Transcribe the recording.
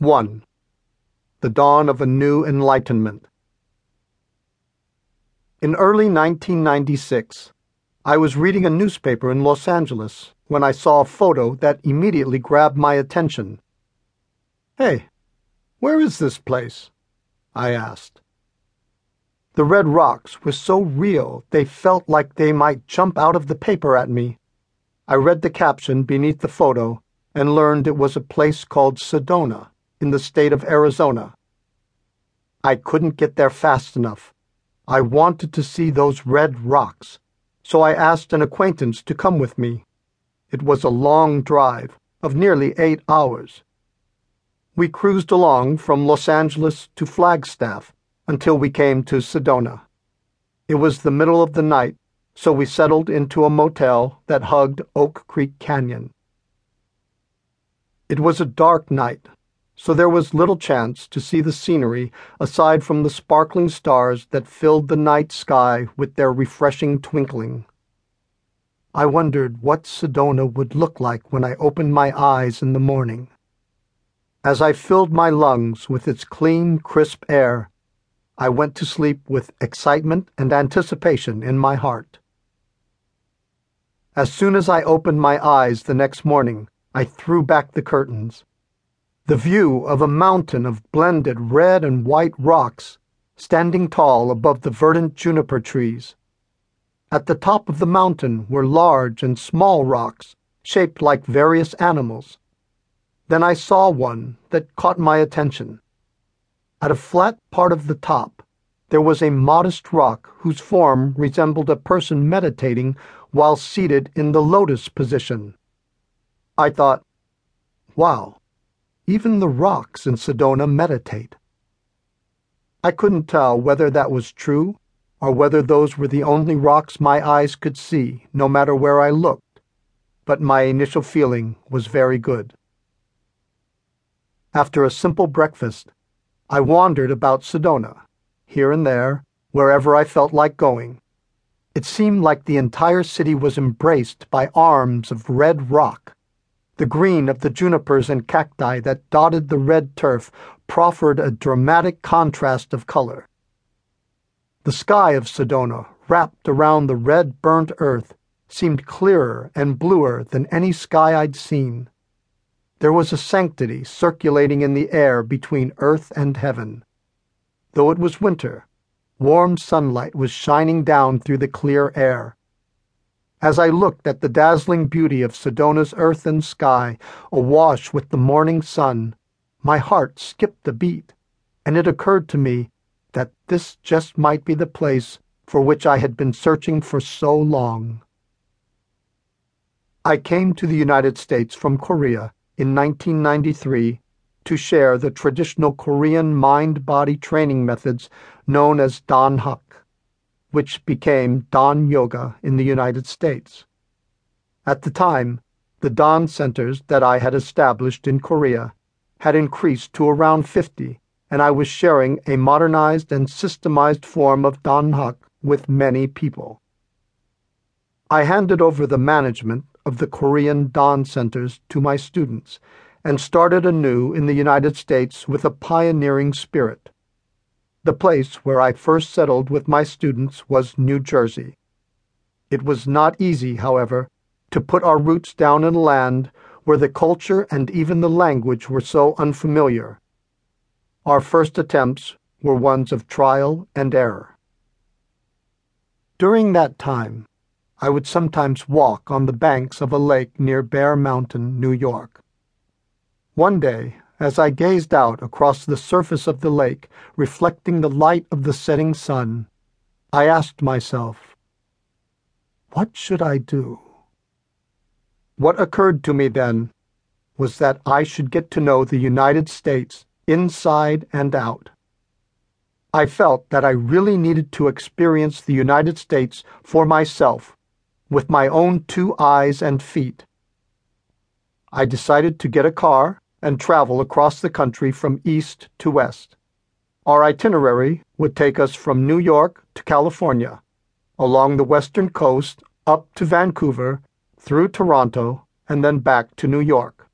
1. The Dawn of a New Enlightenment. In early 1996, I was reading a newspaper in Los Angeles when I saw a photo that immediately grabbed my attention. Hey, where is this place? I asked. The red rocks were so real they felt like they might jump out of the paper at me. I read the caption beneath the photo and learned it was a place called Sedona in the state of Arizona. I couldn't get there fast enough. I wanted to see those red rocks, so I asked an acquaintance to come with me. It was a long drive of nearly eight hours. We cruised along from Los Angeles to Flagstaff until we came to Sedona. It was the middle of the night, so we settled into a motel that hugged Oak Creek Canyon. It was a dark night, so there was little chance to see the scenery aside from the sparkling stars that filled the night sky with their refreshing twinkling. I wondered what Sedona would look like when I opened my eyes in the morning. As I filled my lungs with its clean, crisp air, I went to sleep with excitement and anticipation in my heart. As soon as I opened my eyes the next morning, I threw back the curtains the view of a mountain of blended red and white rocks standing tall above the verdant juniper trees. At the top of the mountain were large and small rocks shaped like various animals. Then I saw one that caught my attention. At a flat part of the top, there was a modest rock whose form resembled a person meditating while seated in the lotus position. I thought, wow, even the rocks in Sedona meditate. I couldn't tell whether that was true or whether those were the only rocks my eyes could see, no matter where I looked, but my initial feeling was very good. After a simple breakfast, I wandered about Sedona, here and there, wherever I felt like going. It seemed like the entire city was embraced by arms of red rock the green of the junipers and cacti that dotted the red turf proffered a dramatic contrast of color. The sky of Sedona, wrapped around the red burnt earth, seemed clearer and bluer than any sky I'd seen. There was a sanctity circulating in the air between earth and heaven. Though it was winter, warm sunlight was shining down through the clear air as I looked at the dazzling beauty of Sedona's earth and sky, awash with the morning sun, my heart skipped a beat, and it occurred to me that this just might be the place for which I had been searching for so long. I came to the United States from Korea in 1993 to share the traditional Korean mind body training methods known as Dahnhak which became Dahn Yoga in the United States. At the time, the Dahn centers that I had established in Korea had increased to around 50, and I was sharing a modernized and systemized form of Dahnhak with many people. I handed over the management of the Korean Dahn centers to my students and started anew in the United States with a pioneering spirit. The place where I first settled with my students was New Jersey. It was not easy, however, to put our roots down in a land where the culture and even the language were so unfamiliar. Our first attempts were ones of trial and error. During that time, I would sometimes walk on the banks of a lake near Bear Mountain, New York. One day, as I gazed out across the surface of the lake, reflecting the light of the setting sun, I asked myself, what should I do? What occurred to me then was that I should get to know the United States inside and out. I felt that I really needed to experience the United States for myself, with my own two eyes and feet. I decided to get a car and travel across the country from east to west. Our itinerary would take us from New York to California, along the western coast up to Vancouver, through Toronto, and then back to New York.